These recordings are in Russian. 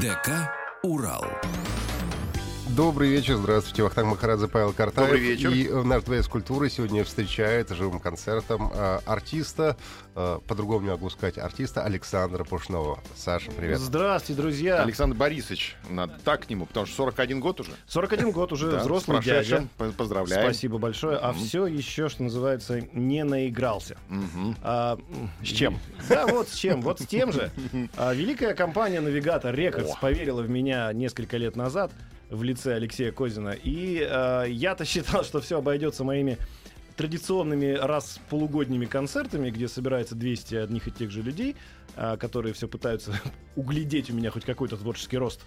ДК «Урал». Добрый вечер, здравствуйте. Вахтанг Махарадзе, Павел Картаев. Добрый вечер. И э, наш дворец культуры сегодня встречает живым концертом э, артиста, э, по-другому не могу сказать, артиста Александра Пушного. Саша, привет. Здравствуйте, друзья. Александр Борисович, надо так к нему, потому что 41 год уже. 41 год уже, Да, взрослый дядя. По- Поздравляем. Спасибо большое. А все еще, что называется, не наигрался. А, С чем? Да, вот с чем. Вот с тем же. А, великая компания «Навигатор Рекордс» поверила в меня несколько лет назад в лице Алексея Козина. И а, я-то считал, что все обойдется моими традиционными раз полугодними концертами, где собирается 200 одних и тех же людей, а, которые все пытаются углядеть у меня хоть какой-то творческий рост.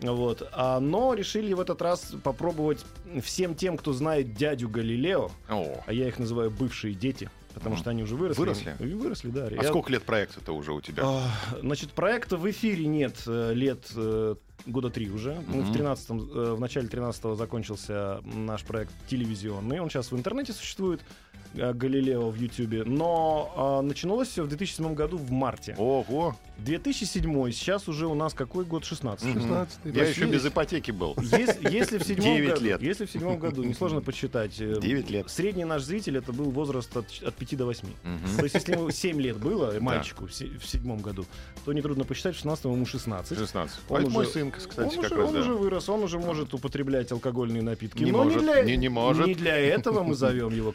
Вот. А, но решили в этот раз попробовать всем тем, кто знает дядю Галилео, О, а я их называю бывшие дети, потому что они уже выросли. Выросли? И Выросли, да. а Я- сколько лет проекта-то уже у тебя? а, Значит, проекта в эфире нет э, лет э, года три уже. Ну, в Мгм. 13 э, в начале 13-го закончился наш проект телевизионный. Он сейчас в интернете существует, э, Галилео в Ютубе. Но а, начиналось все в 2007 году в марте. Ого, 2007 сейчас уже у нас какой год? 16 Мгм. 16-й. я еще без ипотеки был. Если, если в седьмом Девять году, лет. если в седьмом году, несложно подсчитать, э, 9 лет. средний наш зритель это был возраст от, от 5 до 8. Мгм. То есть, если ему 7 лет было, мальчику, в, се- в седьмом году, то нетрудно посчитать, в 16 ему 16. 16. Он А это мой уже- сын, кстати, он как уже, раз, он да. уже вырос, он уже может употреблять алкогольные напитки. Не но может, не, для, не- не может. не для этого мы зовем его,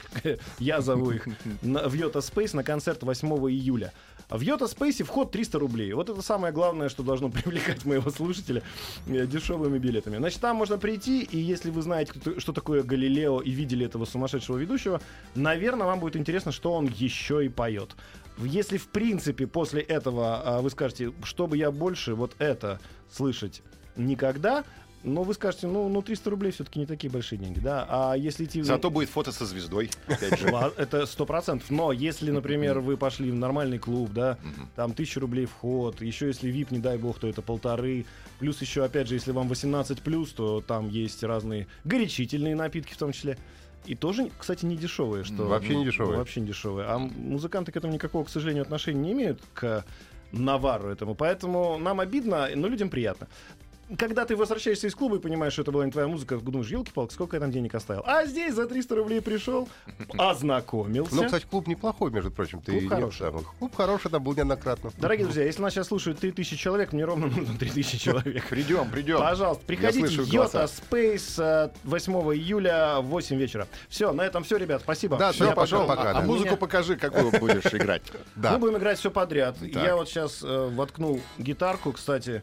я зову их, в Йота Спейс на концерт 8 июля. В Йота Спейсе вход 300 рублей. Вот это самое главное, что должно привлекать моего слушателя э, дешевыми билетами. Значит, там можно прийти, и если вы знаете, что такое Галилео, и видели этого сумасшедшего ведущего, наверное, вам будет интересно, что он еще и поет. Если, в принципе, после этого а, вы скажете, чтобы я больше вот это слышать никогда, но вы скажете, ну, ну 300 рублей все-таки не такие большие деньги, да. А если идти... Зато будет фото со звездой, опять же. Это сто процентов. Но если, например, вы пошли в нормальный клуб, да, там тысяча рублей вход, еще если VIP, не дай бог, то это полторы. Плюс еще, опять же, если вам 18 плюс, то там есть разные горячительные напитки в том числе. И тоже, кстати, не дешевые, что Вообще не дешевые. Вообще не дешевые. А музыканты к этому никакого, к сожалению, отношения не имеют к навару этому. Поэтому нам обидно, но людям приятно. Когда ты возвращаешься из клуба и понимаешь, что это была не твоя музыка, думаешь, елки-палки, сколько я там денег оставил? А здесь за 300 рублей пришел, ознакомился. Ну, кстати, клуб неплохой, между прочим. Ты Клуб не- хороший. да, Клуб хороший, там был неоднократно. Дорогие друзья, если нас сейчас слушают 3000 человек, мне ровно нужно 3000 человек. Придем, придем. Пожалуйста, приходите. Йота э, 8 июля в 8 вечера. Все, на этом все, ребят. Спасибо. Да, Все, пошел. пока, А да. музыку покажи, какую будешь играть. Да. Мы будем играть все подряд. Я вот сейчас воткнул гитарку, кстати.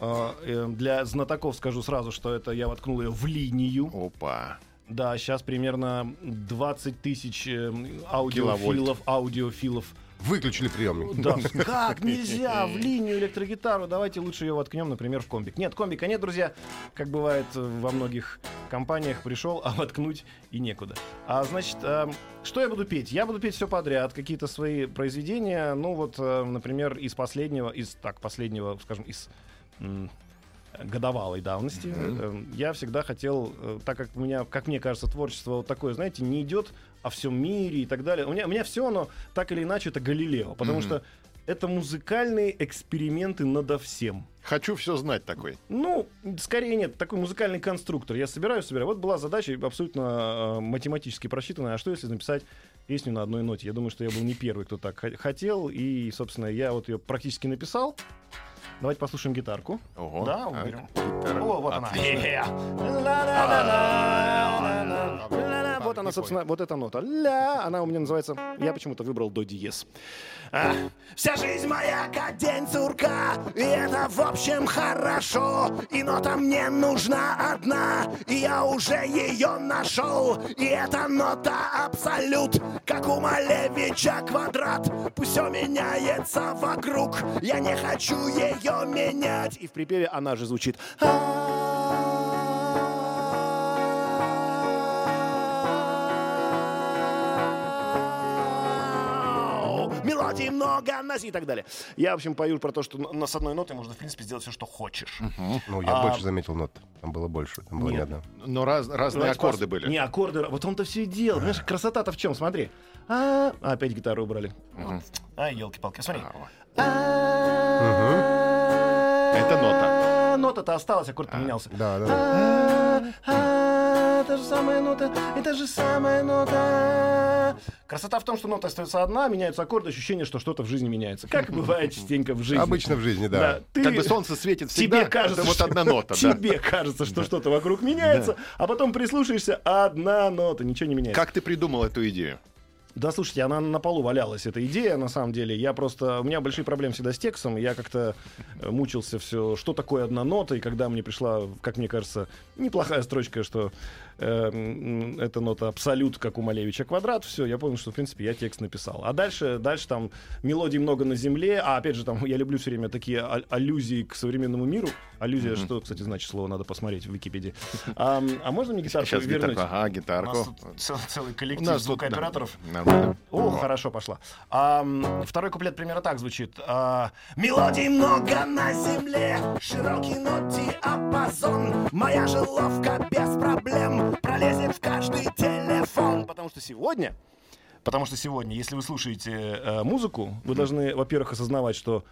Э, э, для знатоков скажу сразу, что это я воткнул ее в линию. Опа. Да, сейчас примерно 20 тысяч э, аудиофилов, аудиофилов Выключили приемник. Да, как нельзя в линию электрогитару? Давайте лучше ее воткнем, например, в комбик. Нет, комбика нет, друзья. Как бывает э, во многих компаниях, пришел, а воткнуть и некуда. А значит, э, что я буду петь? Я буду петь все подряд, какие-то свои произведения. Ну вот, э, например, из последнего, из так последнего, скажем, из годовалой давности. Э, Я всегда хотел, э, так как у меня, как мне кажется, творчество вот такое, знаете, не идет о всем мире и так далее. У меня, у меня все оно так или иначе это Галилео, потому Мгм. что это музыкальные эксперименты надо всем. Хочу все знать такой. Ну, скорее нет, такой музыкальный конструктор. Я собираю, собираю. Вот была задача абсолютно э, математически просчитанная. А что если написать песню на одной ноте? Я думаю, что я был не первый, кто так хотел. И, собственно, я вот ее практически написал. Давайте послушаем гитарку. Ого. Да, Так, уберем. О, вот она. Вот она, собственно, вот эта нота. Ля, она у меня называется, я почему-то выбрал до диез. А, Вся жизнь моя как день сурка, и это в общем хорошо. И нота мне нужна одна, и я уже ее нашел. И эта нота абсолют, как у Малевича квадрат. Пусть все меняется вокруг, я не хочу ее менять. И в припеве она же звучит. Ау, Мелодий много, нас и так далее. Я, в общем, пою про то, что на- с одной нотой можно, в принципе, сделать все, что хочешь. Ну, я А- больше заметил нот. Там было больше. Там было не Нет. одна. Но раз- разные Давайте аккорды пос- были. Не, аккорды. Вот он-то все и делал. Понимаешь, красота-то в чем? Смотри. А, а, опять гитару убрали. А, елки-палки. Смотри. Это нота. А, Нота-то осталась, аккорд поменялся. Да, да. А, Та же самая нота, это же самая нота. Красота в том, что нота остается одна, меняются аккорды, ощущение, что что-то в жизни меняется. Как бывает частенько в жизни. Обычно в жизни, да. Да, ты- Как бы солнце светит всегда, Тебе кажется, это вот одна нота. Тебе кажется, что что-то вокруг меняется, а потом прислушаешься, одна нота, ничего не меняется. Как ты придумал эту идею? Да, слушайте, она на полу валялась, эта идея, на самом деле. Я просто... У меня большие проблемы всегда с текстом. Я как-то э, мучился все, что такое одна нота. И когда мне пришла, как мне кажется, неплохая строчка, что э, м, эта нота абсолют, как у Малевича квадрат, все, я понял, что, в принципе, я текст написал. А дальше, дальше там мелодий много на земле. А, опять же, там я люблю все время такие а- аллюзии к современному миру. Аллюзия, что, кстати, значит слово, надо посмотреть в Википедии. А, а можно мне гитарку Сейчас вернуть? гитарку. Ага, У нас гитарку. тут цел- целый У коллектив нас тут, звукооператоров. да, Нормально. О, хорошо пошла. А, второй куплет примерно так звучит. А, Мелодий много на земле, широкий нот диапазон. Моя же ловко без проблем пролезет в каждый телефон. Потому что сегодня, потому что сегодня, если вы слушаете э, музыку, вы должны, во-первых, осознавать, что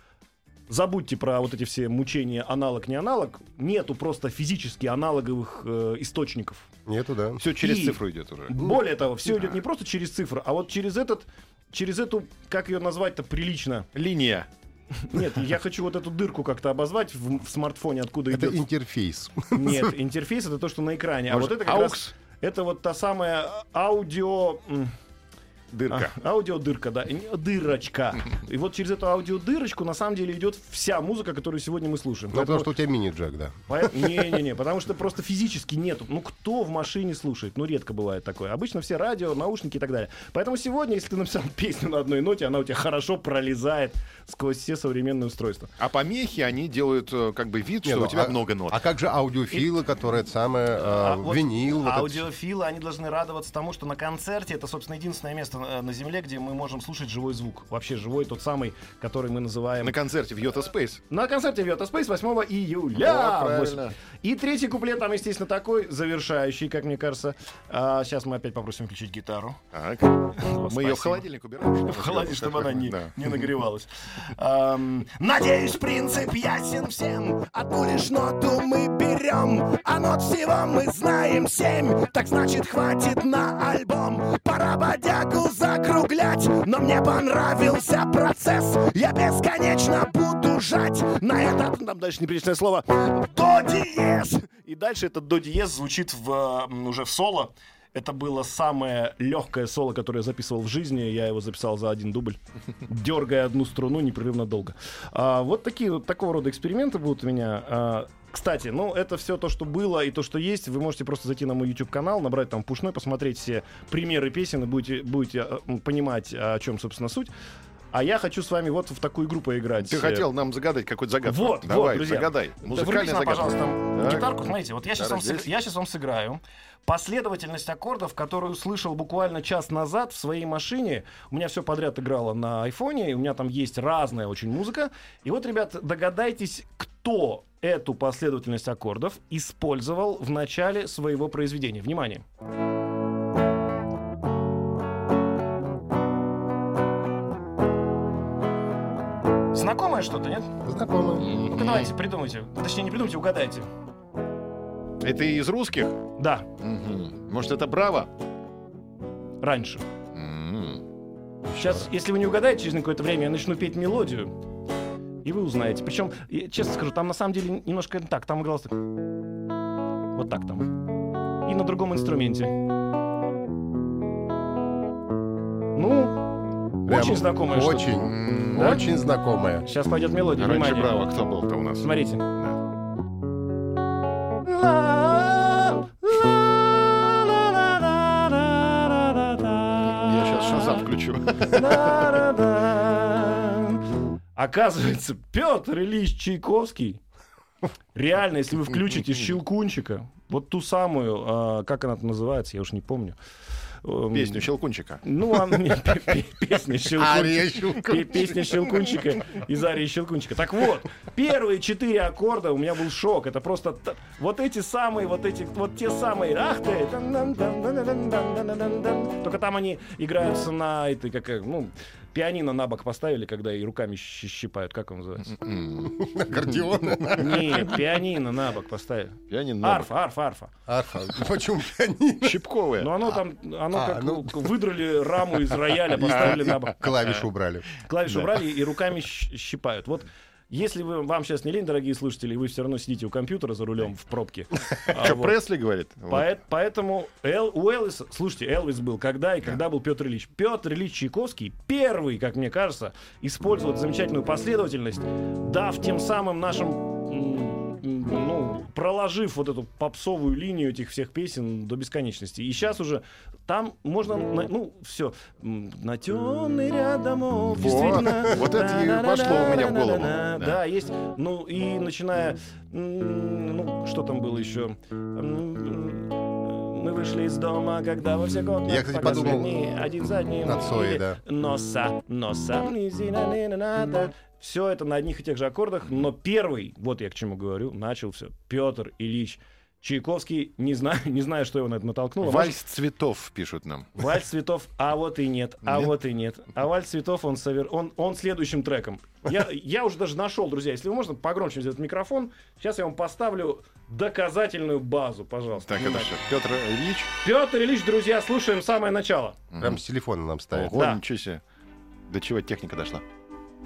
Забудьте про вот эти все мучения аналог не аналог. Нету просто физически аналоговых э, источников. Нету, да. Все через И- цифру идет уже. Более того, все идет не просто через цифры, а вот через этот, через эту, как ее назвать-то прилично. Линия. Нет, я хочу вот эту дырку как-то обозвать в, в смартфоне, откуда Это идет. интерфейс. Нет, интерфейс это то, что на экране, а Может, вот это как AUX? раз это вот та самая аудио. Дырка. а, аудиодырка, да, дырочка. И вот через эту аудиодырочку на самом деле идет вся музыка, которую сегодня мы слушаем. Ну, потому что у тебя мини-джек, да. Не-не-не, потому что просто физически нету. Ну, кто в машине слушает? Ну, редко бывает такое. Обычно все радио, наушники и так далее. Поэтому сегодня, если ты написал песню на одной ноте, она у тебя хорошо пролезает сквозь все современные устройства. А помехи, они делают э, как бы вид, что ну, у тебя а- много нот. А как же аудиофилы, которые это самое, А э, вот винил, вот аудиофилы, они должны радоваться тому, что на концерте это, собственно, единственное место э, на Земле, где мы можем слушать живой звук. Вообще живой, тот самый, который мы называем... На концерте в Йота Space. На концерте Виота Space 8 июля. О, в правильно. 8. И третий куплет там, естественно, такой, завершающий, как мне кажется. А, сейчас мы опять попросим включить гитару. Так. О, Мы ее в холодильник убираем. В холодильник, чтобы она не, Да. не нагревалась. Ам, Надеюсь, принцип ясен всем. Одну лишь ноту мы берем, а нот всего мы знаем семь. Так значит, хватит на альбом. Пора бодягу закруглять, но мне понравился процесс. Я бесконечно буду жать на этот, там дальше неприличное слово, до диез. И дальше этот до диез звучит в, уже в соло. Это было самое легкое соло, которое я записывал в жизни. Я его записал за один дубль, дергая одну струну непрерывно долго. А, вот такие вот такого рода эксперименты будут у меня. А, кстати, ну это все то, что было и то, что есть. Вы можете просто зайти на мой YouTube канал, набрать там пушной, посмотреть все примеры песен и будете, будете м, понимать, о чем, собственно, суть. А я хочу с вами вот в такую игру поиграть. Ты хотел нам загадать какую-то загадку. Вот, Давай, вот, друзья. загадай. Да Музыкальная врубите загадка. пожалуйста, Так. гитарку. Смотрите, вот я сейчас, вам, сыг- я сейчас вам сыграю последовательность аккордов, которую услышал буквально час назад в своей машине. У меня все подряд играло на айфоне, у меня там есть разная очень музыка. И вот, ребят, догадайтесь, кто эту последовательность аккордов использовал в начале своего произведения. Внимание. Знакомое что-то, нет? знакомо. Ну-ка давайте, придумайте. Точнее, не придумайте, угадайте. Это из русских? Да, Мгм. Может, это Браво? раньше. М. Сейчас, если вы не угадаете, через какое-то время я начну петь мелодию, и вы узнаете. Причем, я честно скажу, там на самом деле немножко так, там игралось так. Вот так там. И на другом инструменте. Прям Очень что-то. Очень, М, Да? очень знакомое. Сейчас пойдет мелодия. Раньше Внимание. браво, кто был-то у нас? Смотрите. Да. Я сейчас Шазам включу. Оказывается, Петр Ильич Чайковский, реально, если вы включите Щелкунчика, вот ту самую, а, как она называется, я уж не помню. Эм, Песню Щелкунчика. Ну, а песня Щелкунчика. Песня Щелкунчика из Арии Щелкунчика. Так вот, первые четыре аккорда у меня был шок. Это просто вот эти самые, вот эти, вот те самые. Ах ты! Только там они играются на этой, как, э, ну, пианино на бок поставили, когда и руками щипают, как он называется? Аккордеон. Нет, пианино на бок поставили. Пианино Арфа, арфа, арфа. Арфа. Почему пианино? бок. Щипковые. Ну, оно там, оно а, как ну. выдрали раму из рояля, поставили на бок. Клавишу убрали. Клавишу убрали и руками щипают. Вот если вы, вам сейчас не лень, дорогие слушатели, и вы все равно сидите у компьютера за рулем в пробке. а, Что, Пресли говорит? Поэтому Эл- у Элвиса, слушайте, Элвис был когда и когда был Петр Ильич. Петр Ильич Чайковский первый, как мне кажется, использовал замечательную последовательность, дав тем самым нашим ну, проложив вот эту попсовую линию этих всех песен до бесконечности. И сейчас уже там можно, на- ну, все, на темный ряд домов, действительно. вот это и вошло у меня в голову. Да, есть. Ну, и начиная, ну, что там было еще? Мы вышли из дома, когда во все окна Я, кстати, подумал огни, один за одним. на Цоя, Или да. Носа, носа, все это на одних и тех же аккордах, но первый, вот я к чему говорю, начал все Петр Ильич Чайковский, не знаю, не знаю, что его на это натолкнуло. Вальс цветов пишут нам. Вальс цветов, а вот и нет, а Нет? вот и нет. А вальс цветов он, совер... он, он следующим треком. Я, я уже даже нашел, друзья, если вы можно погромче взять микрофон, сейчас я вам поставлю доказательную базу, пожалуйста. Так, это что, Петр Ильич? Петр Ильич, друзья, слушаем самое начало. Прям с телефона нам ставят. Ого, Да. ничего себе. До чего техника дошла?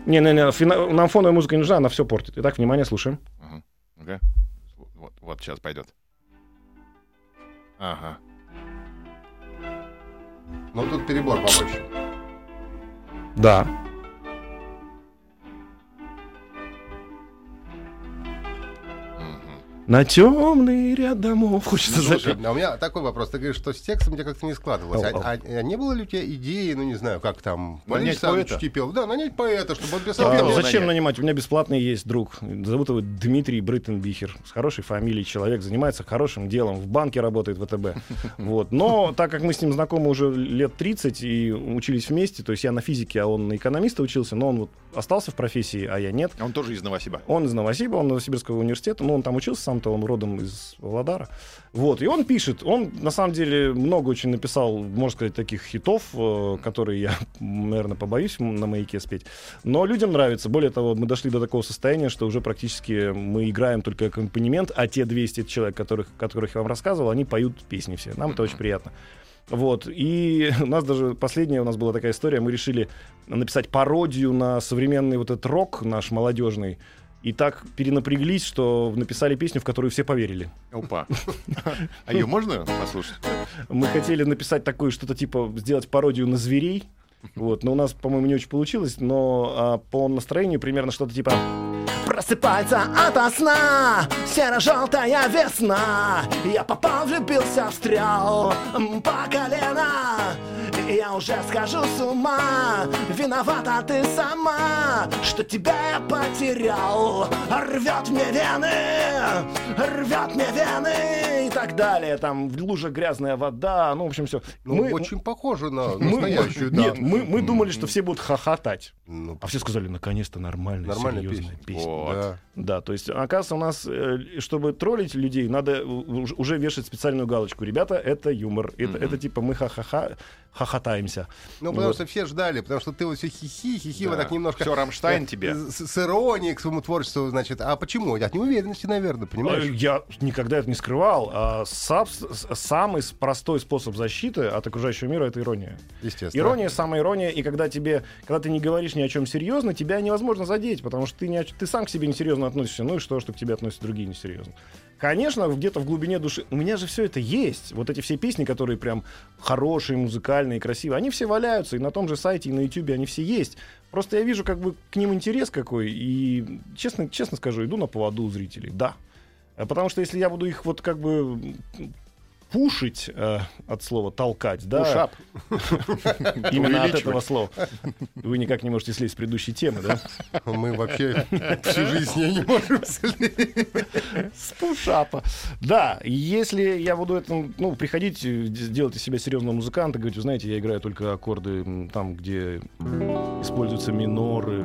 Не-не-не, фина- нам фоновая музыка не нужна, она все портит. Итак, внимание, слушаем. Ага. Ну-ка. Вот, вот сейчас пойдет. Ага. Но тут перебор побольше. Да. На темный ряд домов. Хочется Слушай, запеть. а у меня такой вопрос. Ты говоришь, что с текстом у тебя как-то не складывалось. А, а- а не было ли у тебя идеи, ну не знаю, как там, Нанять поэта? Да, нанять поэта, чтобы он писал. А, зачем нанять. нанимать? У меня бесплатный есть друг. Зовут его Дмитрий Бриттенбихер. С хорошей фамилией человек. Занимается хорошим делом. В банке работает ВТБ. Вот. Но так как мы с ним знакомы уже лет 30 и учились вместе, то есть я на физике, а он на экономиста учился, но он вот остался в профессии, а я нет. А он тоже из Новосиба. Он из Новосиба, он Новосибирского университета, но он там учился сам-то, он родом из Владара. Вот, и он пишет, он на самом деле много очень написал, можно сказать, таких хитов, э, которые я, наверное, побоюсь на маяке спеть. Но людям нравится. Более того, мы дошли до такого состояния, что уже практически мы играем только аккомпанемент, а те 200 человек, которых, которых я вам рассказывал, они поют песни все. Нам это очень приятно. Вот. И у нас даже последняя у нас была такая история. Мы решили написать пародию на современный вот этот рок наш молодежный. И так перенапряглись, что написали песню, в которую все поверили. Опа. А ее можно послушать? Мы хотели написать такое что-то типа сделать пародию на зверей. Вот, но у нас, по-моему, не очень получилось, но а, по настроению примерно что-то типа Просыпается ото сна Серо-желтая весна Я попал, влюбился, встрял По колено Я уже схожу с ума Виновата ты сама Что тебя я потерял Рвет мне вены Рвет мне вены И так далее Там в луже грязная вода Ну, в общем, все Ну, очень похоже на мы, настоящую, да. Нет, мы, мы думали, что все будут хохотать. Ну, А все сказали, наконец-то нормальная, Нормальная серьезная песня. песня. Вот. да. Да, то есть, оказывается, у нас, э, чтобы троллить людей, надо уже вешать специальную галочку. Ребята, это юмор. Это, это типа мы ха-ха-ха, хохотаемся. Ну, потому Вот. что все ждали, потому что ты вот все хихи, хихи, вот Да. так немножко... Всё, Рамштайн э, тебе. С, с иронией к своему творчеству, значит. А почему? От неуверенности, наверное, понимаешь? Я никогда это не скрывал. А сам- самый простой способ защиты от окружающего мира — это ирония. Естественно. Ирония, самая ирония, и когда тебе, когда ты не говоришь ни о чем серьезно, тебя невозможно задеть, потому что ты, не ты сам к себе несерьезно относишься. Ну и что, что к тебе относятся другие несерьезно? Конечно, где-то в глубине души. У меня же все это есть. Вот эти все песни, которые прям хорошие, музыкальные, красивые, они все валяются. И на том же сайте, и на Ютубе они все есть. Просто я вижу как бы к ним интерес какой. И честно, честно скажу, иду на поводу у зрителей. Да. Потому что если я буду их вот как бы пушить э, от слова толкать, да, Пушап. именно от этого слова. Вы никак не можете слезть с предыдущей темы, да? Мы вообще всю жизнь с ней не можем слить. С пушапа. Да, если я буду это, ну, приходить, э, делать из себя серьезного музыканта, говорить, вы знаете, я играю только аккорды там, где используются миноры,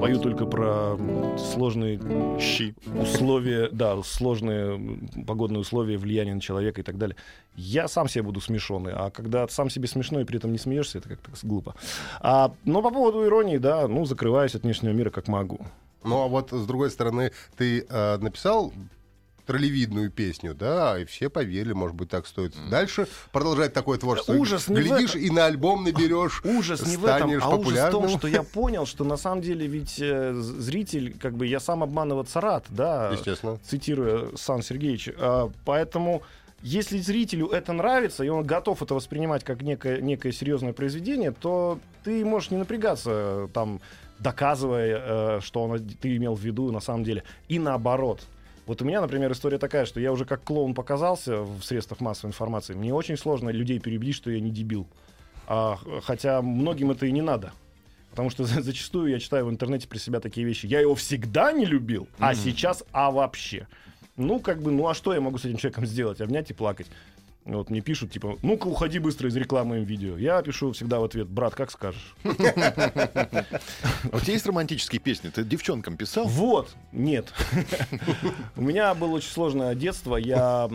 пою только про сложные Щи. условия, да, сложные погодные условия, влияние на человека и так далее. Я сам себе буду смешонный, а когда сам себе смешной и при этом не смеешься, это как-то глупо. А, но по поводу иронии, да, ну, закрываюсь от внешнего мира как могу. Ну а вот с другой стороны, ты э, написал троллевидную песню, да, и все поверили, может быть, так стоит дальше продолжать такое творчество. Ужас не в Глядишь, этом. и на альбом наберешь, Ужас не в этом, а ужас в том, что я понял, что на самом деле ведь э, зритель, как бы я сам обманываться рад, да, Естественно. цитируя Сан Сергеевич. А, поэтому если зрителю это нравится, и он готов это воспринимать как некое, некое серьезное произведение, то ты можешь не напрягаться, э, там, доказывая, э, что он, ты имел в виду на самом деле. И наоборот. Вот у меня, например, история такая, что я уже как клоун показался в средствах массовой информации. Мне очень сложно людей переубедить, что я не дебил. А, хотя многим это и не надо. Потому что за- зачастую я читаю в интернете при себя такие вещи. Я его всегда не любил, а сейчас а вообще. Ну, как бы, ну а что я могу с этим человеком сделать? Обнять и плакать. Вот мне пишут, типа, ну-ка, уходи быстро из рекламы моим видео. Я пишу всегда в ответ, брат, как скажешь. А у тебя есть романтические песни? Ты девчонкам писал? Вот, нет. У меня было очень сложное детство. Я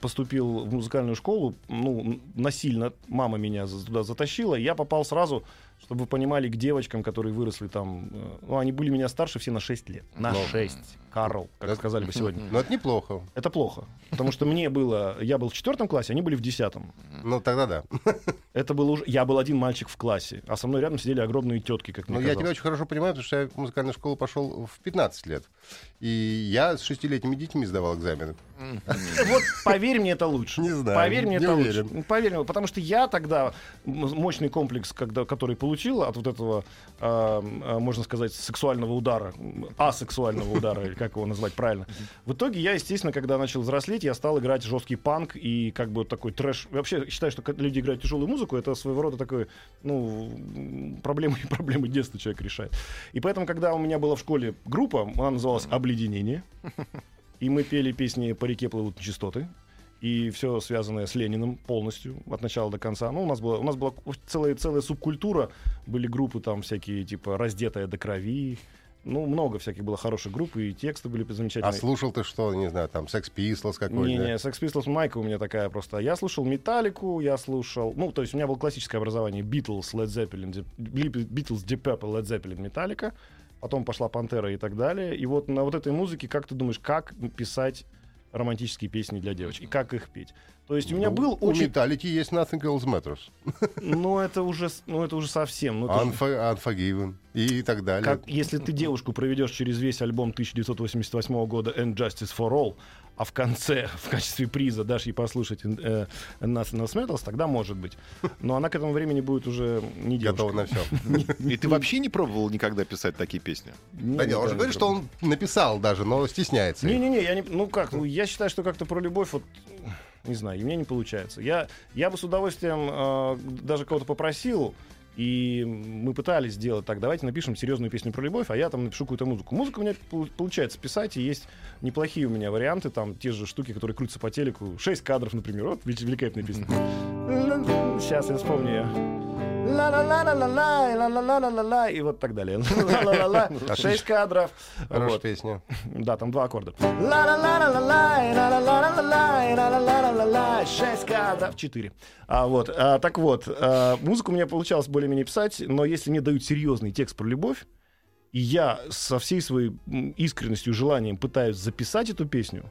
поступил в музыкальную школу, ну, насильно. Мама меня туда затащила. и Я попал сразу, чтобы вы понимали, к девочкам, которые выросли там. э, Ну, они были меня старше все на 6 лет. На Ну. 6. Карл, как Это- сказали бы сегодня. Ну, это неплохо. Это плохо. Потому что мне было... Я был в четвертом классе, они были в десятом. Ну, тогда да. Это было уже... Я был один мальчик в классе, а со мной рядом сидели огромные тетки, как мне Ну, я тебя очень хорошо понимаю, потому что я в музыкальную школу пошел в 15 лет. И я с шестилетними детьми сдавал экзамены. Вот поверь мне, это лучше. Не знаю, Поверь мне, не это лучше. Поверь мне, потому что я тогда мощный комплекс, когда, который получил от вот этого, а, можно сказать, сексуального удара, асексуального удара, или как его назвать правильно. В итоге я, естественно, когда начал взрослеть, я стал играть жесткий панк и как бы такой трэш. Вообще считаю, что люди играют тяжелую музыку, это своего рода такой, ну, проблемы проблемы детства человек решает. И поэтому, когда у меня была в школе группа, она называлась «Обледенение», и мы пели песни «По реке плывут нечистоты». И все связанное с Лениным полностью, от начала до конца. Ну, у нас была, у нас была целая, целая субкультура. Были группы там всякие, типа «Раздетая до крови». Ну, много всяких было хороших групп, и тексты были А замечательные. слушал ты что, не знаю, там, Sex Pistols какой-то? Не-не, Sex Pistols майка у меня такая просто. Я слушал Металлику, я слушал... Ну, то есть у меня было классическое образование. Beatles, Led Zeppelin, Beatles, Deep Purple, Led Zeppelin, Металлика. Потом пошла Пантера и так далее. И вот на вот этой музыке, как ты думаешь, как писать романтические песни для девочек? И как их петь? То есть у меня Ну, был У очень... Metallica есть Nothing Else Matters. Ну, это уже, ну, это уже совсем. Ну, это же- Unfor- Unforgiven и так далее. как, если ты девушку проведешь через весь альбом 1988 года And Justice for All, а в конце, в качестве приза дашь ей послушать э, Nothing Else Matters, тогда может быть. Но она к этому времени будет уже не девушка. Готов на все. И ты вообще не пробовал никогда писать такие песни? Да нет, он же говорит, что он написал даже, но стесняется. Не-не-не, я не... Ну как, ну, я считаю, что как-то про любовь, вот, не знаю, и мне не получается. Я, я бы с удовольствием э, даже кого-то попросил, и мы пытались сделать так, давайте напишем серьезную песню про любовь, а я там напишу какую-то музыку. Музыку у меня пол- получается писать, и есть неплохие у меня варианты, там те же штуки, которые крутятся по телеку. Шесть кадров, например, вот вел- великолепная песня. Сейчас я вспомню ее. Ла-ла-ла-ла-ла-ла, ла-ла-ла-ла-ла, и вот так далее. Ла-ла-ла-ла, Шесть кадров. Хорошая песня. Да, там два аккорда. Ла-ла-ла-ла-ла-лай, ла-ла-ла-ла-лай, ла-ла-ла-ла-ла-лай, Шесть кадров. Четыре. А, вот, а, так вот, а, музыку меня получалось более-менее писать, но если мне дают серьезный текст про любовь, и я со всей своей искренностью, желанием пытаюсь записать эту песню,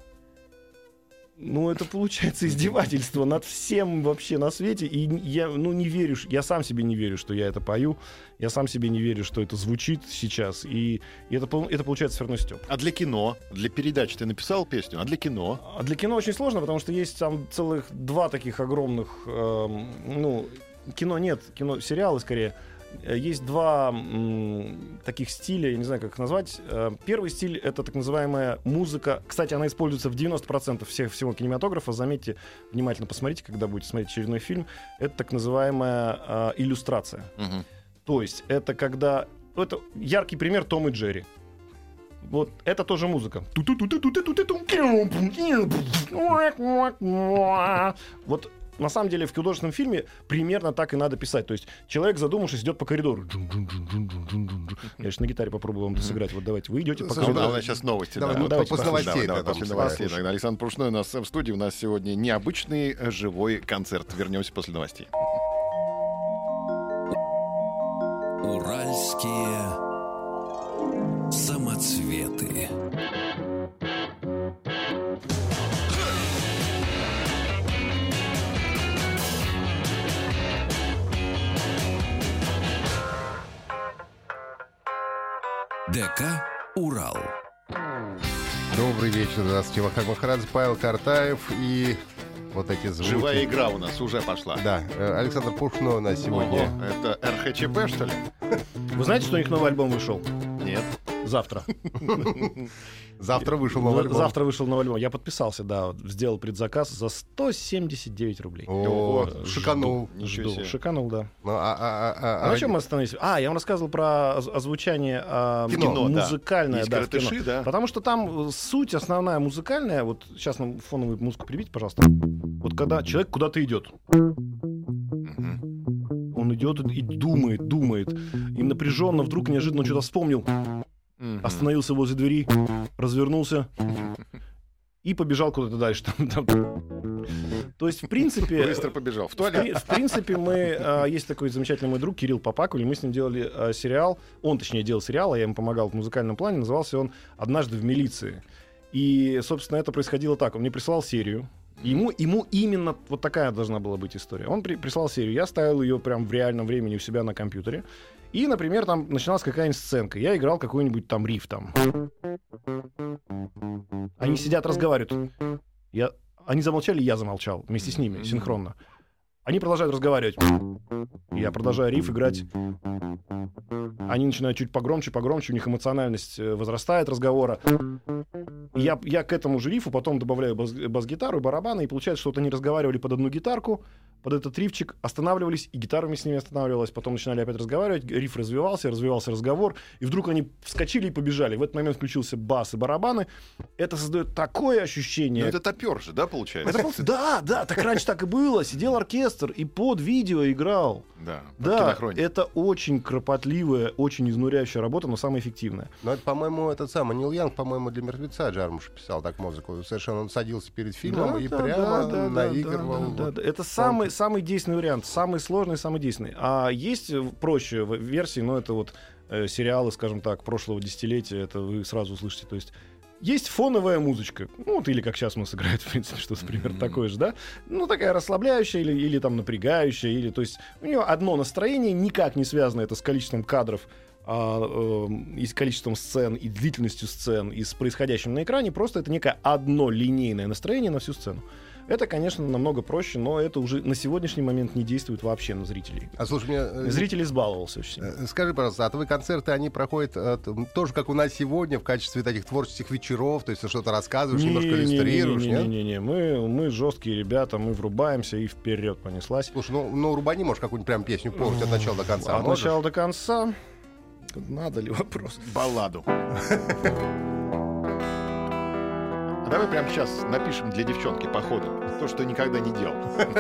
Ну, это получается издевательство над всем вообще на свете. И я, ну, не верю, я сам себе не верю, что я это пою. Я сам себе не верю, что это звучит сейчас. И, и это, это получается все равно стёб. А для кино, для передач ты написал песню, а для кино? А для кино очень сложно, потому что есть там целых два таких огромных, эм, ну, кино нет, кино, сериалы скорее. Э, Есть два м, таких стиля, я не знаю, как их назвать. Э, Первый стиль — это так называемая музыка. Кстати, она используется в 90% всех, всего кинематографа. Заметьте, внимательно посмотрите, когда будете смотреть очередной фильм. Это так называемая э, иллюстрация. Мгм. То есть это когда... Это яркий пример Том и Джерри. Вот это тоже музыка. Вот на самом деле в художественном фильме примерно так и надо писать. То есть человек, задумавшись, идет по коридору. Я сейчас на гитаре попробую вам это сыграть. Вот давайте, вы идете по Слушай, Ну, да, у коридору. нас сейчас новости. Давай, да. ну, давайте после новостей. Давай, да, давай, после новостей. послушаем. Тогда Александр Пушной у нас в студии. У нас сегодня необычный э, живой концерт. Вернемся после новостей. Уральские самоцветы. ДК «Урал». Добрый вечер, здравствуйте. Вахтанг Махарадзе, Павел Картаев и вот эти звуки. Живая игра у нас уже пошла. Да, э, Александр Пушно у нас сегодня. Ого, это РХЧП, что ли? Вы знаете, что у них новый альбом вышел? Нет. Завтра. Завтра вышел новый альбом. Завтра вышел новый альбом. Я подписался, да, сделал предзаказ за 179 рублей. О, шиканул. Ничего Жду. себе. Шиканул, да. Ну, а, а, а, А, на чем мы остановились? А, я вам рассказывал про оз- озвучание Кино, да. музыкальное, да. Потому что там э, суть основная музыкальная. Вот сейчас нам фоновую музыку прибить, пожалуйста. Вот когда человек куда-то идет, он идет и думает, думает, и напряженно вдруг неожиданно что-то вспомнил, Остановился возле двери, развернулся и побежал куда-то дальше. Там- там. То есть, в принципе, Быстро побежал. В В, туалет. в принципе, мы а, есть такой замечательный мой друг Кирилл Попакуль, мы с ним делали а, сериал. Он, точнее, делал сериал, а я ему помогал в музыкальном плане. Назывался он «Однажды в милиции». И, собственно, это происходило так. Он мне прислал серию. Ему, ему именно вот такая должна была быть история. Он при- прислал серию, я ставил ее прям в реальном времени у себя на компьютере. И, например, там начиналась какая-нибудь сценка. Я играл какой-нибудь там риф там. Они сидят, разговаривают. Я... Они замолчали, я замолчал вместе с ними, синхронно. Они продолжают разговаривать. Я продолжаю риф играть. Они начинают чуть погромче, погромче, у них эмоциональность э, возрастает разговора. Я, я к этому же рифу потом добавляю бас- бас-гитару и барабаны, и получается, что вот они разговаривали под одну гитарку, под этот рифчик, останавливались, и гитара вместе с ними останавливалась, потом начинали опять разговаривать, риф развивался, развивался разговор, и вдруг они вскочили и побежали. В этот момент включился бас и барабаны. Это создает такое ощущение. Ну, это топер же, да, получается? Это Да, да, так раньше так и было. Сидел оркестр и под видео играл. Да, под Да, это очень кропотливая, очень изнуряющая работа, но самая эффективная. Ну, это, по-моему, этот самый Нил Янг, по-моему, для мертвеца Джармуш писал так музыку. Совершенно он садился перед фильмом Да, и да, прямо да, да, наигрывал. да, да, вот. да. Это самый, самый действенный вариант, самый сложный, самый действенный. А есть э, проще в- версии, но это вот э, сериалы, скажем так, прошлого десятилетия, это вы сразу услышите. То есть есть фоновая музычка, ну вот или как сейчас мы сыграет, в принципе, что-то примерно Мгм. такое же, да? Ну такая расслабляющая или, или там напрягающая, или то есть у нее одно настроение, никак не связано это с количеством кадров, а, эм, и с количеством сцен, и длительностью сцен, и с происходящим на экране, просто это некое одно линейное настроение на всю сцену. Это, конечно, намного проще, но это уже на сегодняшний момент не действует вообще на зрителей. А слушай, мне... э, Зритель избаловался очень сильно. э, Скажи, пожалуйста, а твои концерты, они проходят э, тоже, как у нас сегодня, в качестве таких творческих вечеров, то есть ты что-то рассказываешь, немножко иллюстрируешь, нет? Не-не-не, мы, мы жесткие ребята, мы врубаемся и вперед понеслась. Слушай, ну, ну рубани, может, какую-нибудь прям песню полностью от начала до конца. От можешь? начала до конца. Надо ли вопрос? Балладу. А давай прямо сейчас напишем для девчонки по ходу то, что никогда не делал.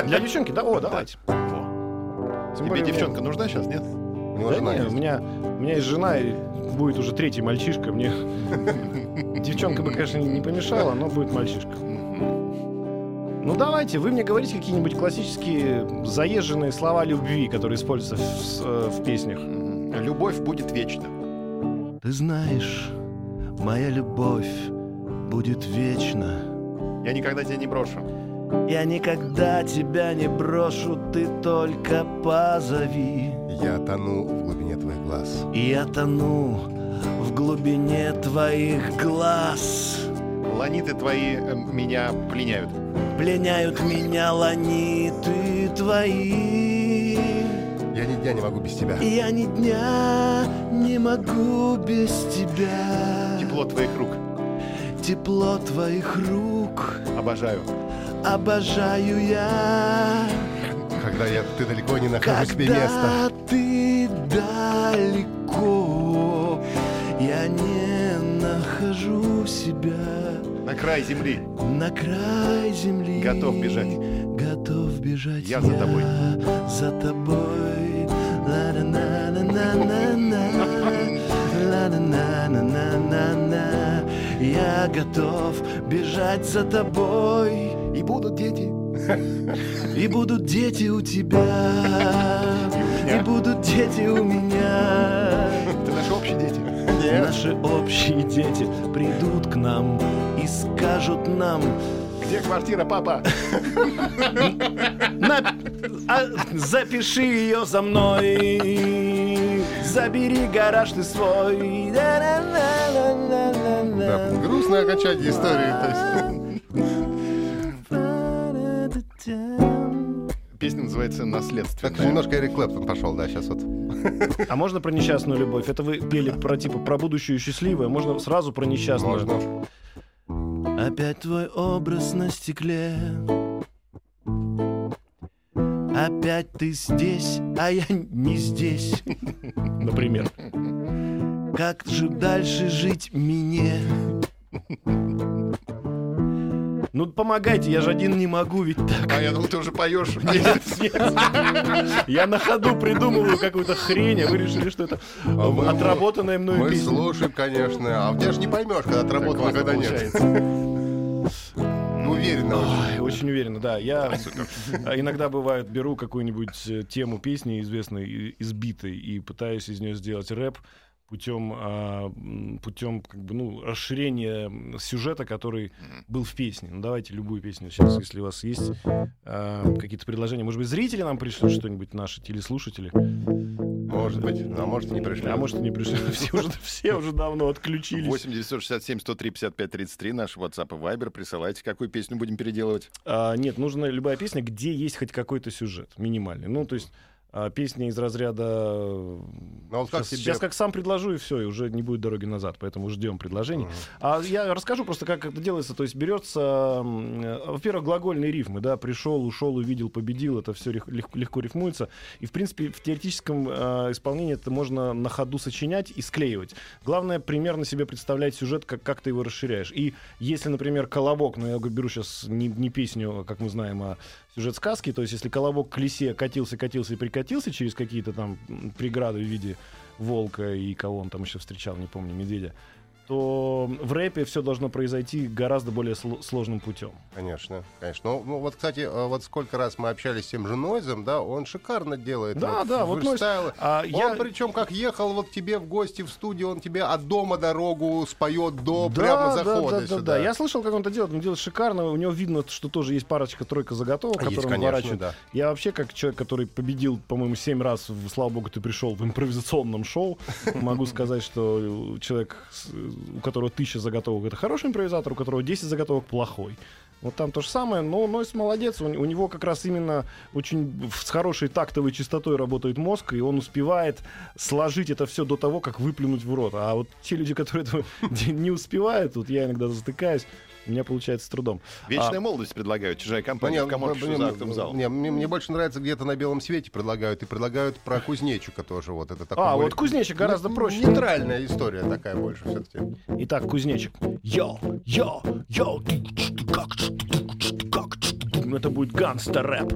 Для девчонки, да, о, давайте. Во. Тем Тебе более, девчонка нужна сейчас, нет? Да жена не, есть. у меня, у меня есть жена, и будет уже третий мальчишка. Мне девчонка бы, конечно, не помешала, но будет мальчишка. Ну давайте, вы мне говорите какие-нибудь классические заезженные слова любви, которые используются в, с- э, в песнях. Мгм. Любовь будет вечна. Ты знаешь, моя любовь будет вечна. Я никогда тебя не брошу. Я никогда тебя не брошу, ты только позови. Я тону в глубине твоих глаз. Я тону в глубине твоих глаз. Ланиты твои э, меня пленяют. Пленяют меня ланиты твои. Я ни дня не могу без тебя. Я ни дня не могу без тебя. Тепло твоих. Тепло твоих рук Обожаю. обожаю я. Когда я, ты далеко не нахожу себе места. Когда ты далеко, я не нахожу себя На край земли. на край земли. Готов бежать. Готов бежать. Я за тобой. За тобой. Ла-на-на-на-на-на-на. Я готов бежать за тобой. И будут дети. И будут дети у тебя, и будут дети у меня. Это наши общие дети. Наши общие дети придут к нам и скажут нам, Где квартира, папа? «На- а, запиши ее за мной, забери гараж ты свой. Да, грустное окончание истории. то есть. Песня называется Так «Наследственная». немножко Эрик Клэптон пошел, да, сейчас вот. А можно про несчастную любовь? Это вы пели про типа про будущую счастливое, можно сразу про несчастную. Можно. Опять твой образ на стекле. Опять ты здесь, а я не здесь. Например. Как же дальше жить мне? Ну, помогайте, я же один не могу, ведь так. А я думал, ты уже поешь. Нет, нет. Я на ходу придумываю какую-то хрень, а вы решили, что это А мы- отработанная мною Мы песня. слушаем, конечно. А где же не поймешь, когда отработано, а когда нет. Уверенно. очень. Ой, очень уверенно, да. Я иногда бывает беру какую-нибудь э, тему песни известной, избитой, и пытаюсь из нее сделать рэп путем, а, путем как бы, ну, расширения сюжета, который был в песне. Ну, давайте любую песню сейчас, если у вас есть а, какие-то предложения. Может быть, зрители нам пришлют что-нибудь, наши телеслушатели. Может быть. А может, и не пришли. А может, и не пришли. Все уже, все уже давно отключились. 8 967 103 55 33, наш WhatsApp и Viber. Присылайте, какую песню будем переделывать. А, нет, нужна любая песня, где есть хоть какой-то сюжет, минимальный. Ну, то есть а, песня из разряда... Ну, вот как сейчас, тебе- сейчас как сам предложу, и все, и уже не будет дороги назад, поэтому ждем предложений. А я расскажу просто, как это делается. То есть берется, э, во-первых, глагольные рифмы, да, пришел, ушел, увидел, победил, это все легко, рифмуется. И, в принципе, в теоретическом э, исполнении это можно на ходу сочинять и склеивать. Главное, примерно себе представлять сюжет, как, как ты его расширяешь. И если, например, колобок, ну, я беру сейчас не, не песню, как мы знаем, а сюжет сказки, то есть если колобок к лисе катился, катился и прикатился через какие-то там преграды в виде волка и кого он там еще встречал, не помню, медведя, то в рэпе все должно произойти гораздо более сло- сложным путем. Конечно, конечно. Ну, ну, вот, кстати, э, вот сколько раз мы общались с тем же Нойзом, да, он шикарно делает. Да, да, вот Нойз, а, Он я- причем как ехал вот к тебе в гости в студию, он тебе от дома дорогу споет до Да, прямо да, захода да, да, сюда. да. Я слышал, как он это делает. Он делает шикарно. У него видно, что тоже есть парочка-тройка заготовок, Есть, которые он конечно, выворачивает. да. Я вообще, как человек, который победил, по-моему, семь раз, в, слава богу, ты пришел в импровизационном шоу, могу сказать, что человек, у которого тысяча заготовок, это хороший импровизатор, у которого 10 заготовок плохой. Вот там то же самое, но Нойс молодец, у, у него как раз именно очень с хорошей тактовой частотой работает мозг, и он успевает сложить это все до того, как выплюнуть в рот. А вот те люди, которые этого не успевают, вот я иногда затыкаюсь, у меня получается с трудом. Вечная А, молодость предлагают. Чужая Ну, компания в коморке мне- что за актом зал. не, мне, мне больше нравится где-то на белом свете предлагают. И предлагают про кузнечика тоже. Вот это такой А, более- вот кузнечик гораздо Ну, проще. Нейтральная история такая больше все-таки. Итак, кузнечик. Йо, йо, йо, как, как, ты. это будет гангстер рэп.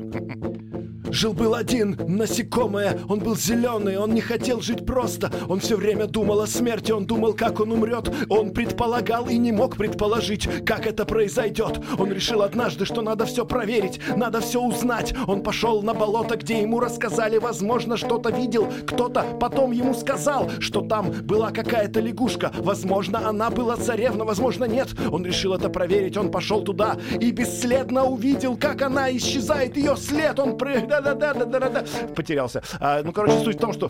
Жил-был один, насекомое, он был зеленый, он не хотел жить просто. Он все время думал о смерти, он думал, как он умрет. Он предполагал и не мог предположить, как это произойдет. Он решил однажды, что надо все проверить, надо все узнать. Он пошел на болото, где ему рассказали, возможно, что-то видел. Кто-то потом ему сказал, что там была какая-то лягушка. Возможно, она была царевна, возможно, нет. Он решил это проверить, он пошел туда и бесследно увидел, как она исчезает, ее след. Он пры... да-да-да-да-да-да. потерялся. А, ну, короче, суть в том, что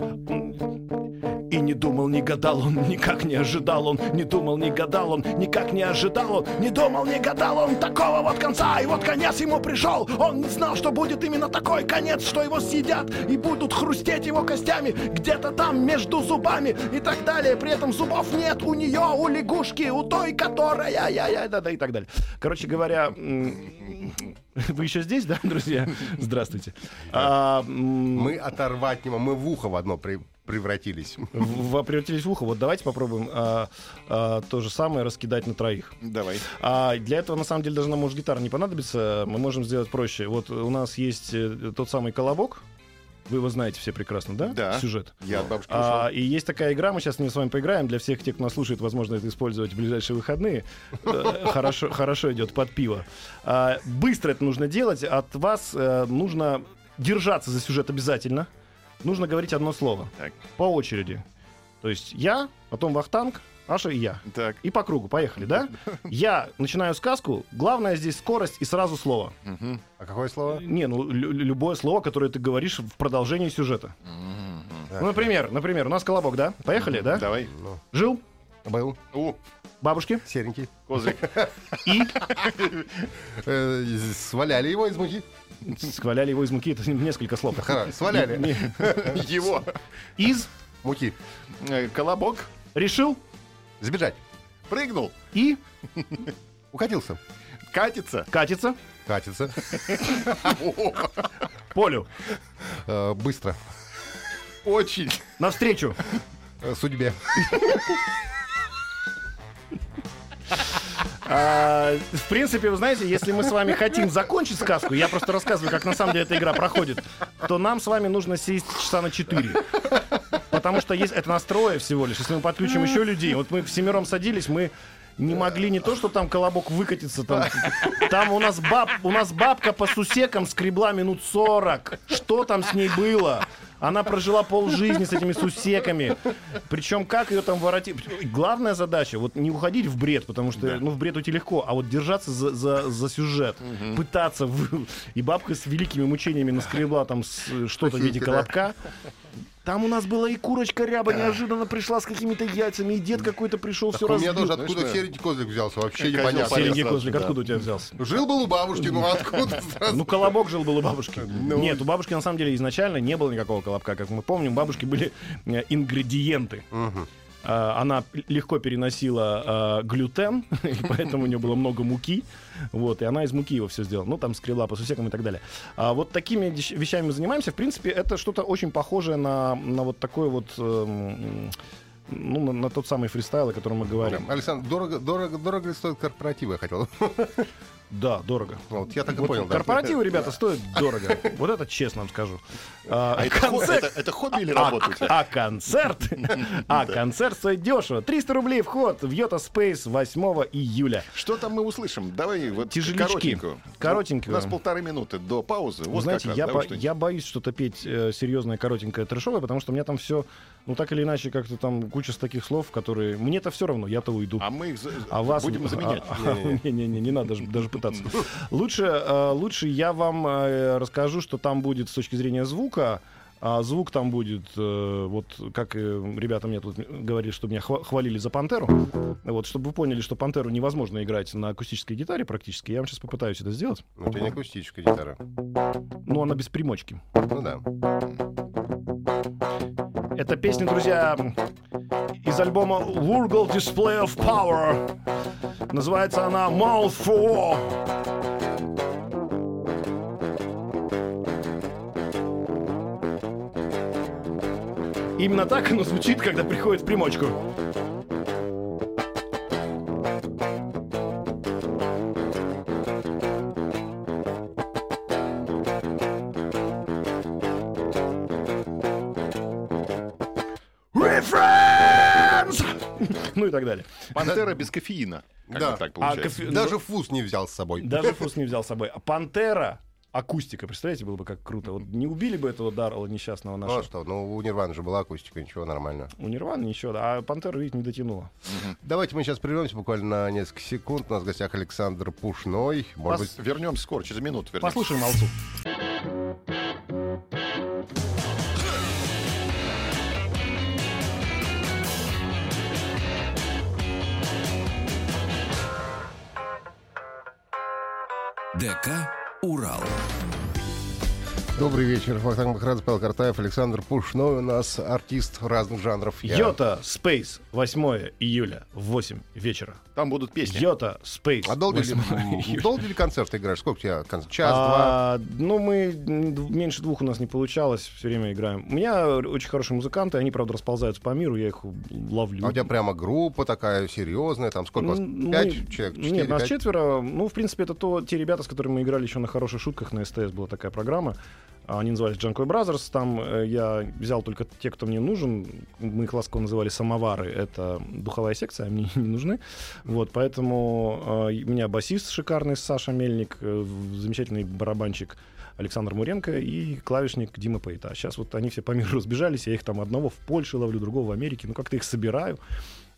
и не думал, не гадал он, никак не ожидал он, не думал, не гадал он, никак не ожидал он, не думал, не гадал он такого вот конца, и вот конец ему пришел. Он не знал, что будет именно такой конец, что его съедят и будут хрустеть его костями где-то там между зубами и так далее. При этом зубов нет у нее, у лягушки, у той, которая, я, я, да, да, и так далее. Короче говоря, вы еще здесь, да, друзья? Здравствуйте. А, Мы оторвать не можем, мы в ухо в одно при- превратились. в- превратились в ухо. Вот давайте попробуем а, а, то же самое раскидать на троих. Давай. А для этого, на самом деле, даже нам может гитара не понадобится. Мы можем сделать проще. Вот у нас есть э, тот самый колобок. Вы его знаете все прекрасно, да? Да. Сюжет. Я от бабушки А, и есть такая игра, мы сейчас с вами поиграем. Для всех тех, кто нас слушает, возможно, это использовать в ближайшие выходные. Э, Хорошо, хорошо идет под пиво. А, Быстро это нужно делать. От вас э, нужно держаться за сюжет обязательно. Нужно говорить одно слово. Так. По очереди. То есть я, потом Вахтанг, Аша и я. Так. И по кругу, поехали, да? Я начинаю сказку, главное здесь скорость и сразу слово. Мгм. А какое слово? Не, ну лю- любое слово, которое ты говоришь в продолжении сюжета. Мгм. Ну, например, например, у нас колобок, да? Поехали, да? Давай. Жил, был У, бабушки серенький. козырь. и Э, сваляли его из муки. Схваляли его из муки. Это несколько слов. Сваляли. Его. Из Муки. Э, Колобок. решил Сбежать. Прыгнул. и Укатился. Катится. катится Катится. полю Э, Быстро. Очень. навстречу. Э, Судьбе. А, в принципе, вы знаете, если мы с вами хотим закончить сказку, я просто рассказываю, как на самом деле эта игра проходит, то нам с вами нужно сесть часа на 4. Потому что есть это настроя всего лишь. Если мы подключим еще людей, вот мы всемиром садились, мы не могли не то, что там колобок выкатится, там, там у нас баб, у нас бабка по сусекам скребла минут 40. Что там с ней было? Она прожила полжизни с этими сусеками. Причем как ее там воротить? Главная задача вот не уходить в бред, потому что ну в бред уйти легко, а вот держаться за, за, за сюжет, пытаться в- и бабка с великими мучениями наскребла там что-то в виде Сухинки, да. Там у нас была и курочка ряба неожиданно пришла с какими-то яйцами, и дед какой-то пришел, все Так у меня разбил. тоже откуда серенький козлик взялся, вообще непонятно. Серенький козлик, да. откуда у тебя взялся? Жил был у бабушки, ну откуда? Ну, колобок жил был у бабушки. Ну. Нет, у бабушки на самом деле изначально не было никакого колобка. Как мы помним, у бабушки были э, ингредиенты. А, Она легко переносила а, глютен, поэтому у нее было много муки. Вот, и она из муки его все сделала. Ну, там скрела по сусекам и так далее. А вот такими вещами мы занимаемся. В принципе, это что-то очень похожее на, на вот такой вот... эм, ну, на, на тот самый фристайл, о котором мы говорим. Александр, дорого, дорого, дорого ли стоят корпоративы, я хотел. Да, дорого. Вот, я так и Вот понял, да. корпоративы, ребята, стоят дорого. Вот это честно вам скажу. А, А концерт- это- это хобби или а, работа тебя? а концерт, а концерт стоит дешево. 300 рублей вход в Йота Space 8 июля. Что там мы услышим? Давай вот Тяжелячки. коротенькую. У нас полторы минуты до паузы. Вот знаете, я, я боюсь что-то петь э, серьезное, коротенькое, трешовое, потому что у меня там все, ну так или иначе, как-то там куча таких слов, которые... Мне-то все равно, я-то уйду. А мы их за- А вас будем заменять. Не-не-не, не надо даже, даже пытаться. Лучше, э, лучше я вам э, расскажу, что там будет с точки зрения звука. А звук там будет, э, вот как э, ребята мне тут говорили, что меня хва- хвалили за пантеру. Вот, чтобы вы поняли, что пантеру невозможно играть на акустической гитаре практически. Я вам сейчас попытаюсь это сделать. Ну, у тебя не акустическая гитара. Но она без примочки. Ну да. Это песня, друзья, из альбома Wurgle Display of Power. Называется она Mouth for War. Именно так оно звучит, когда приходит в примочку. ну и так далее. Пантера без кофеина. Как да. так а получается. А кофе... Даже фус не взял с собой. Даже фус не взял с собой. А пантера акустика, представляете, было бы как круто. Вот не убили бы этого Даррелла несчастного Ну а нашего. что, ну у Нирваны же была акустика, ничего, нормально. У Нирваны ничего, да. А Пантера, видите, не дотянула. Давайте мы сейчас прервемся буквально на несколько секунд. У нас в гостях Александр Пушной. Может Пос- Вернемся скоро, через минуту вернемся. Послушаем Алсу. ДК «Урал». Добрый вечер. Вахтанг Махрадзе, Павел Картаев, Александр Пушной. У нас артист разных жанров. Я- Йота Спейс, 8 июля в 8 вечера. Там будут песни. Йота Спейс. А долго ли, 8 м, июля. долго ли концерт ты играешь? Сколько у тебя концерт? Час, два? А, ну, мы меньше двух у нас не получалось, все время играем. У меня очень хорошие музыканты, они, правда, расползаются по миру, я их ловлю. А у тебя прямо группа такая серьезная, там сколько у вас? М, мы- Пять человек? Четыре, Нет, нас пять? четверо. Ну, в принципе, это то, те ребята, с которыми мы играли еще на хороших шутках на СТС, была такая программа. А, Они назывались Джанкой Brothers. Там э, я взял только те, кто мне нужен. Мы их ласково называли самовары. Это духовая секция, они не нужны. Вот, поэтому э, у меня басист шикарный Саша Мельник, э, замечательный барабанщик Александр Муренко и клавишник Дима Пейта. А сейчас вот они все по миру разбежались, я их там одного в Польше ловлю, другого в Америке. Ну, как-то их собираю.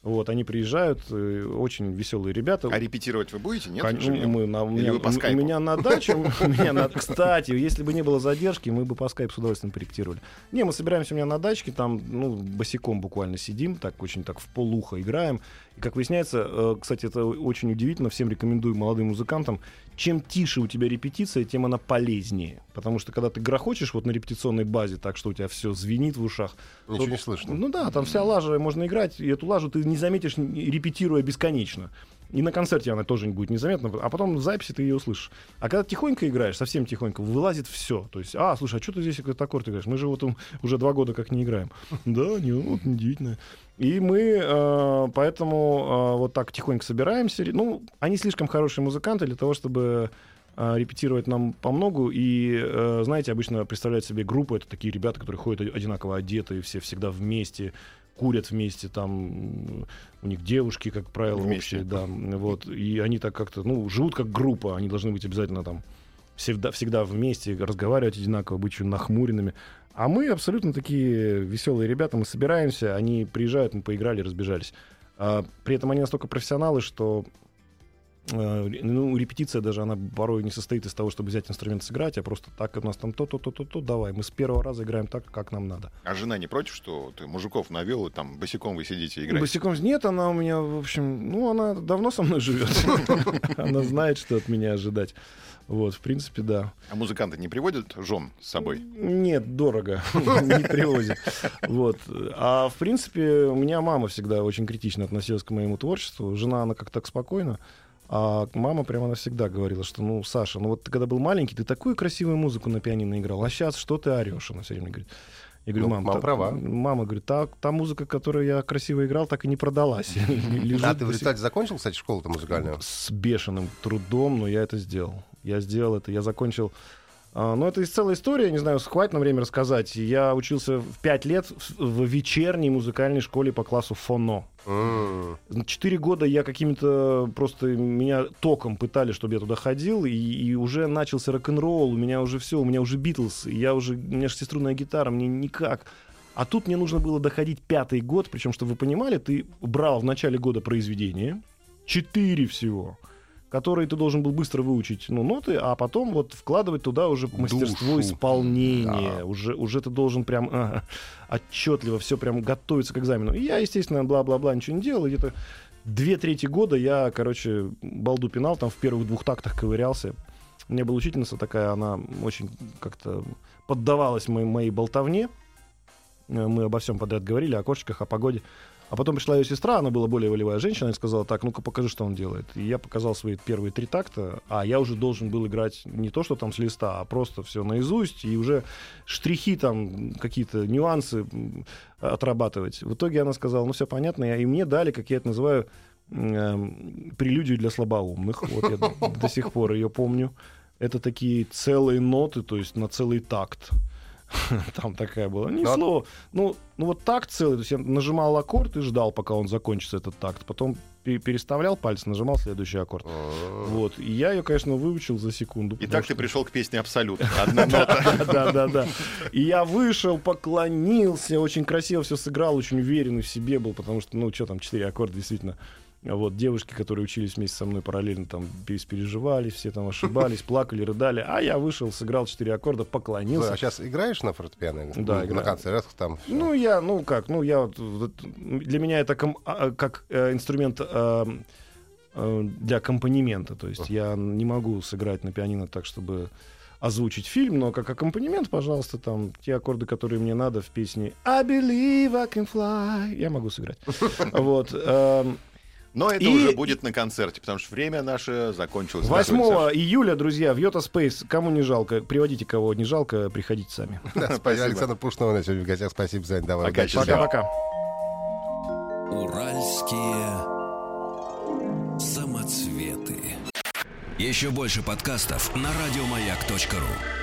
Вот, они приезжают, э, очень веселые ребята. А репетировать вы будете? Нет? Кон- нет? мы на- у, Или меня, вы по у меня на даче, у меня на- кстати, если бы не было задержки, мы бы по скайпу с удовольствием поректировали. Не, мы собираемся у меня на дачке, там, ну, босиком буквально сидим, так очень так в полухо играем. И, как выясняется, э, кстати, это очень удивительно, всем рекомендую молодым музыкантам, чем тише у тебя репетиция, тем она полезнее. Потому что, когда ты грохочешь вот на репетиционной базе, так что у тебя все звенит в ушах, Ничего то- не слышно. ну да, там вся лажа можно играть, и эту лажу ты не заметишь, репетируя бесконечно. И на концерте она тоже будет незаметна, а потом в записи ты ее услышишь. А когда тихонько играешь, совсем тихонько, вылазит все. То есть, а, слушай, а что ты здесь этот аккорд играешь? Мы же вот уже два года как не играем. Да, не, вот, удивительно. И мы э, поэтому э, вот так тихонько собираемся. Ну, они слишком хорошие музыканты для того, чтобы э, репетировать нам по многу. И, э, знаете, обычно представляют себе группу, это такие ребята, которые ходят одинаково одетые, все всегда вместе, курят вместе, там у них девушки, как правило, Вместе. общие, да, вот, и они так как-то, ну, живут как группа, они должны быть обязательно там всегда, всегда вместе, разговаривать одинаково, быть очень нахмуренными. А мы абсолютно такие веселые ребята, мы собираемся, они приезжают, мы поиграли, разбежались. А, при этом они настолько профессионалы, что ну, репетиция даже, она порой не состоит из того, чтобы взять инструмент сыграть, а просто так у нас там то-то-то-то-то, давай. Мы с первого раза играем так, как нам надо. А жена не против, что ты мужиков навел, и там босиком вы сидите и играете? Босиком нет, она у меня, в общем, ну, она давно со мной живет. Она знает, что от меня ожидать. Вот, в принципе, да. А музыканты не приводят жен с собой? Нет, дорого. Не привозят. Вот. А в принципе, у меня мама всегда очень критично относилась к моему творчеству. Жена, она как-то так спокойно. А мама прямо навсегда говорила, что, ну, Саша, ну вот ты когда был маленький, ты такую красивую музыку на пианино играл, а сейчас что ты орешь? Она все время говорит. Я говорю, Ну, мам, мама та- права. Мама говорит, та, та музыка, которую я красиво играл, так и не продалась. А ты в результате закончил, кстати, школу-то музыкальную? с бешеным трудом, но я это сделал. Я сделал это, я закончил. А, Ну, это целая история, не знаю, хватит на время рассказать. Я учился в пять лет в, вечерней музыкальной школе по классу фоно. Четыре года я какими-то просто меня током пытали, чтобы я туда ходил, и, и уже начался рок-н-ролл, у меня уже все, у меня уже Битлз, я уже, у меня шестиструнная гитара, мне никак. А тут мне нужно было доходить пятый год, причем, чтобы вы понимали, ты брал в начале года произведение, четыре всего, которые ты должен был быстро выучить, ну, ноты, а потом вот вкладывать туда уже мастерство Душу. исполнения. Да. Уже, уже ты должен прям ага, отчетливо все прям готовиться к экзамену. И я, естественно, бла-бла-бла ничего не делал. Где-то две трети года я, короче, балду пинал, там в первых двух тактах ковырялся. У меня была учительница такая, она очень как-то поддавалась моей, моей болтовне. Э, Мы обо всем подряд говорили, о кошечках, о погоде. А потом пришла ее сестра, она была более волевая женщина, и сказала, так, ну-ка покажи, что он делает. И я показал свои первые три такта, а я уже должен был играть не то, что там с листа, а просто все наизусть, и уже штрихи там, какие-то нюансы отрабатывать. В итоге она сказала, ну все понятно, и мне дали, как я это называю, эм, прелюдию для слабоумных. Вот я до сих пор ее помню. Это такие целые ноты, то есть на целый такт. Там такая была. Ни Ну, а- слова. Ну, ну вот такт целый. То есть я нажимал аккорд и ждал, пока он закончится, этот такт. Потом пе- переставлял пальцы, нажимал следующий аккорд. М. Вот. И я ее, конечно, выучил за секунду. И так что- ты пришел к песне «Абсолют». Одна нота. да, да, да. И я вышел, поклонился, очень красиво все сыграл, очень уверенный в себе был, потому что, ну, что там, четыре аккорда, действительно. Вот, девушки, которые учились вместе со мной параллельно, там, переживали, все там ошибались, плакали, рыдали. А я вышел, сыграл четыре аккорда, поклонился. А сейчас играешь на фортепиано? Да, На играю. концертах там. всё? Ну, я, ну как, ну я вот, вот, для меня это ком- а, а, как э, инструмент э, э, для аккомпанемента. То есть я не могу сыграть на пианино так, чтобы озвучить фильм, но как аккомпанемент, пожалуйста, там те аккорды, которые мне надо в песне I believe I can fly, я могу сыграть. Вот. эм, Но это И- уже будет на концерте, потому что время наше закончилось. 8 Дорогой июля, друзья, в Йота Спейс. Кому не жалко, приводите кого не жалко, приходите сами. Спасибо. Александр Пушнов у нас сегодня в гостях. Спасибо за это. Давай. Пока-пока. Уральские самоцветы. Еще больше подкастов на радиомаяк.ру.